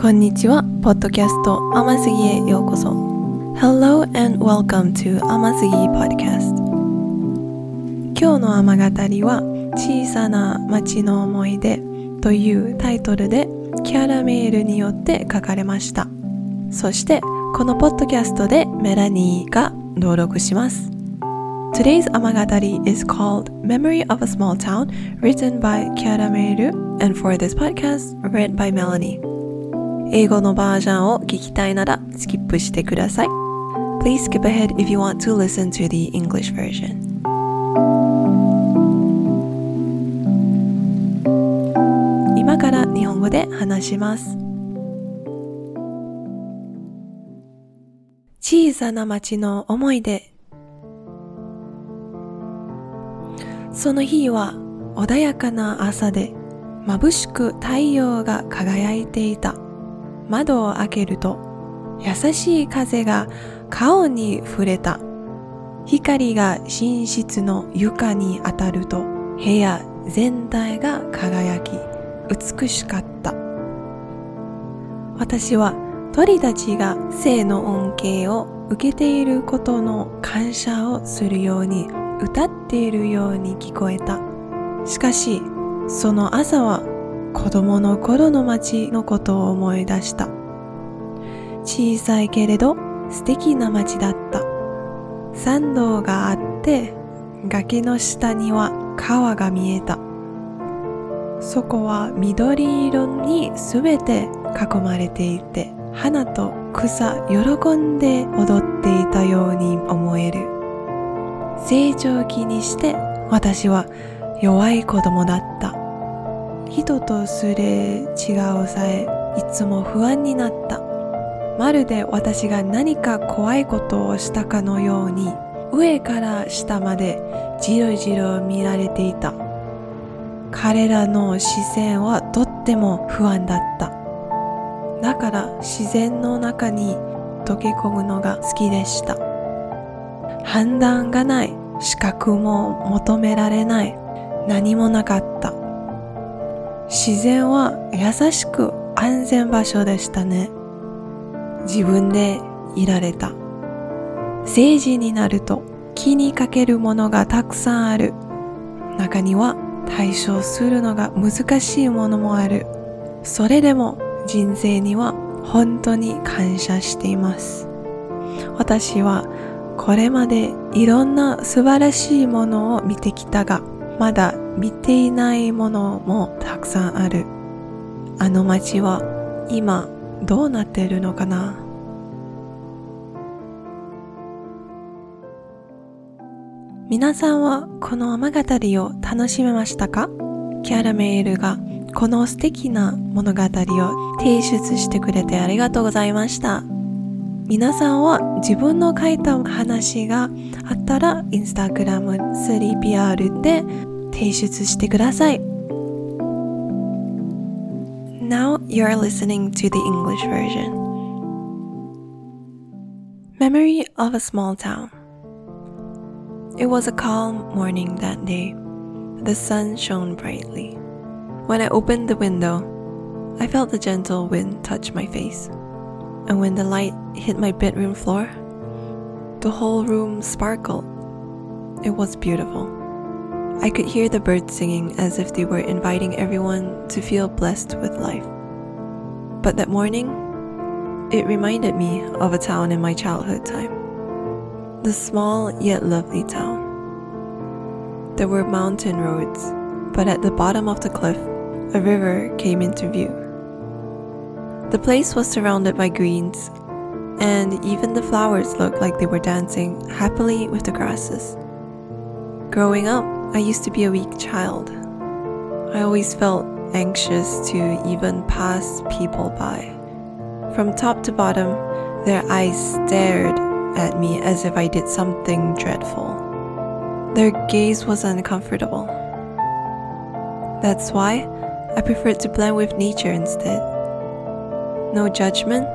こんにちは、ポッドキャスト甘すぎへようこそ。Hello and welcome to 甘すぎ Podcast。今日の甘語りは小さな街の思い出というタイトルでキャラメールによって書かれました。そしてこのポッドキャストでメラニーが登録します。Today's Amagatari is called Memory of a Small Town, written by Kiara Meiru, and for this podcast, read by Melanie. 英語のバージョンを聞きたいならスキップしてください。Please skip ahead if you want to listen to the English version. 今から日本語で話します。小さな町の思い出その日は穏やかな朝で眩しく太陽が輝いていた。窓を開けると優しい風が顔に触れた。光が寝室の床に当たると部屋全体が輝き美しかった。私は鳥たちが性の恩恵を受けていることの感謝をするように歌っているように聞こえた。しかし、その朝は子供の頃の街のことを思い出した。小さいけれど素敵な街だった。山道があって崖の下には川が見えた。そこは緑色にすべて囲まれていて花と草喜んで踊っていたように思える。成長期にして私は弱い子供だった。人とすれ違うさえいつも不安になった。まるで私が何か怖いことをしたかのように上から下までじろじろ見られていた。彼らの視線はとっても不安だった。だから自然の中に溶け込むのが好きでした。判断がない、資格も求められない、何もなかった。自然は優しく安全場所でしたね。自分でいられた。政治になると気にかけるものがたくさんある。中には対処するのが難しいものもある。それでも人生には本当に感謝しています。私はこれまでいろんな素晴らしいものを見てきたが、まだ見ていないものもたくさんある。あの街は今どうなっているのかな？皆さんはこの雨語りを楽しめましたか？キャラメールがこの素敵な物語を提出してくれてありがとうございました。皆さんは自分の書いた話があったらインスタグラム 3PR で提出してください。Now you're listening to the English version. Memory of a small town. It was a calm morning that day. The sun shone brightly. When I opened the window, I felt the gentle wind touch my face. And when the light hit my bedroom floor, the whole room sparkled. It was beautiful. I could hear the birds singing as if they were inviting everyone to feel blessed with life. But that morning, it reminded me of a town in my childhood time. The small yet lovely town. There were mountain roads, but at the bottom of the cliff, a river came into view. The place was surrounded by greens, and even the flowers looked like they were dancing happily with the grasses. Growing up, I used to be a weak child. I always felt anxious to even pass people by. From top to bottom, their eyes stared at me as if I did something dreadful. Their gaze was uncomfortable. That's why I preferred to blend with nature instead. No judgment,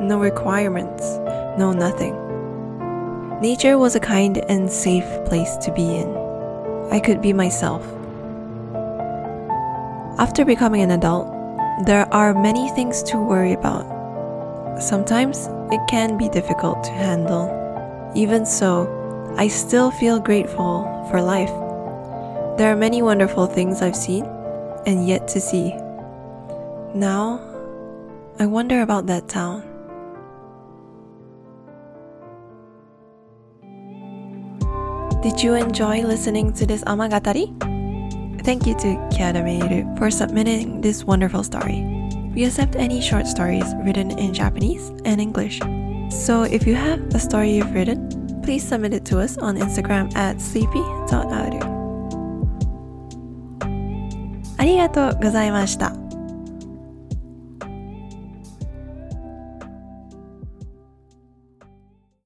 no requirements, no nothing. Nature was a kind and safe place to be in. I could be myself. After becoming an adult, There are many things to worry about. Sometimes it can be difficult to handle. Even so, I still feel grateful for life. There are many wonderful things I've seen and yet to see. Now, I wonder about that town. Did you enjoy listening to this Amagatari? Thank you to Kiara Meiru for submitting this wonderful story. We accept any short stories written in Japanese and English. So if you have a story you've written, please submit it to us on Instagram at sleepy.aru. ありがとうございました。